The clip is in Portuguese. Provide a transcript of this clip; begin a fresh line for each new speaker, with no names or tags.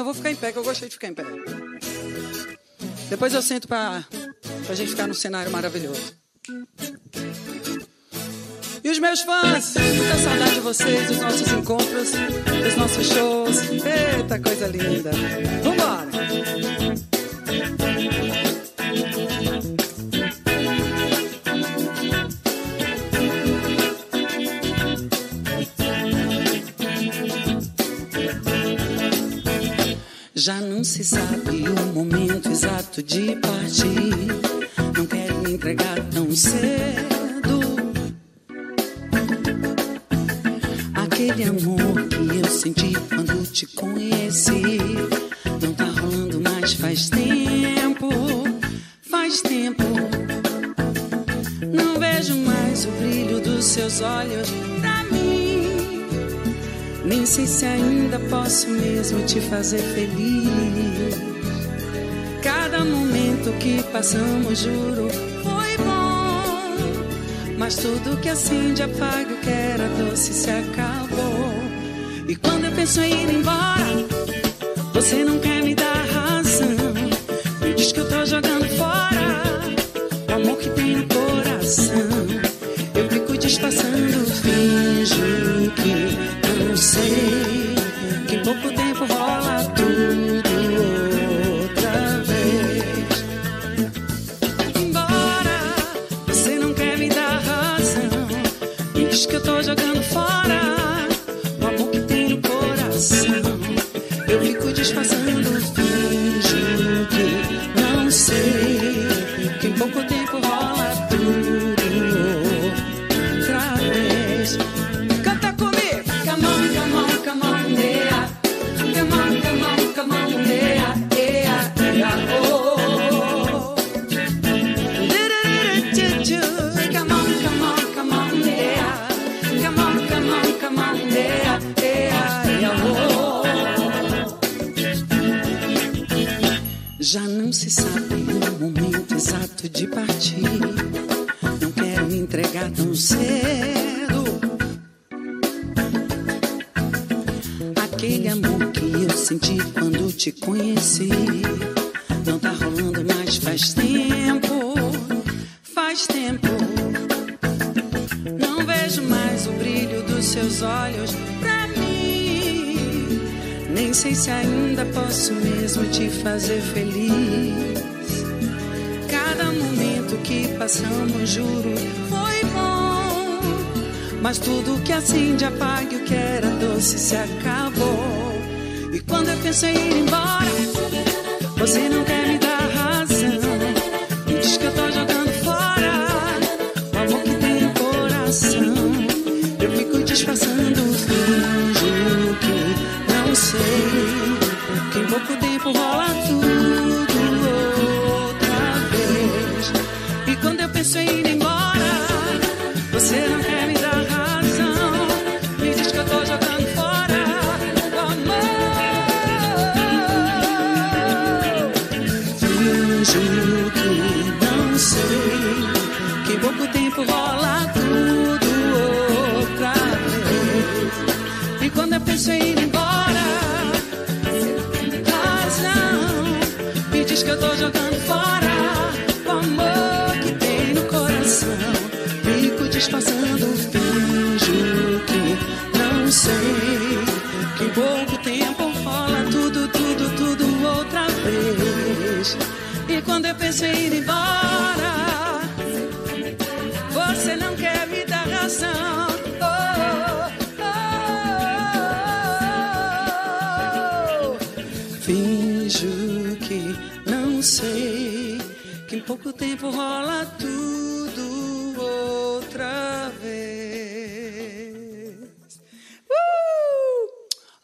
eu vou ficar em pé, que eu gostei de ficar em pé. Depois eu sento pra, pra gente ficar num cenário maravilhoso. E os meus fãs, muita saudade de vocês, dos nossos encontros, dos nossos shows. Eita, coisa linda. Se sabe o momento exato de partir. Não quero me entregar tão cedo. Aquele amor que eu senti quando te conheci. Não tá rolando mais faz tempo. Faz tempo. Não vejo mais o brilho dos seus olhos pra. Nem sei se ainda posso mesmo te fazer feliz. Cada momento que passamos, juro, foi bom. Mas tudo que acende, apaga o que era doce se acabou. E quando eu penso em ir embora, você não quer Diz que eu tô jogando fora o amor que tem no coração. Eu fico disfarçando, finjo que não sei. Que em pouco tempo rola Já não se sabe o momento exato de partir. Não quero me entregar tão cedo. Aquele amor que eu senti quando te conheci. Não tá rolando mais faz tempo. Faz tempo. Não vejo mais o brilho dos seus olhos pra. Nem sei se ainda posso mesmo te fazer feliz. Cada momento que passamos, juro, foi bom. Mas tudo que acende, apaga o que era doce se acabou. E quando eu penso em ir embora, você não quer pouco tempo rola tudo outra vez. E quando eu penso em ir embora, você não quer me dar razão. Me diz que eu tô jogando fora o amor. Finjo que não sei. Que pouco tempo rola tudo outra vez. E quando eu penso em ir embora, que eu tô jogando fora o amor que tem no coração. Fico disfarçando, finjo que não sei. Que pouco tempo rola tudo, tudo, tudo outra vez. E quando eu penso em ir embora, pouco tempo rola tudo outra vez.